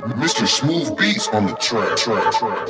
Mr. Smooth Beats on the track. track, track.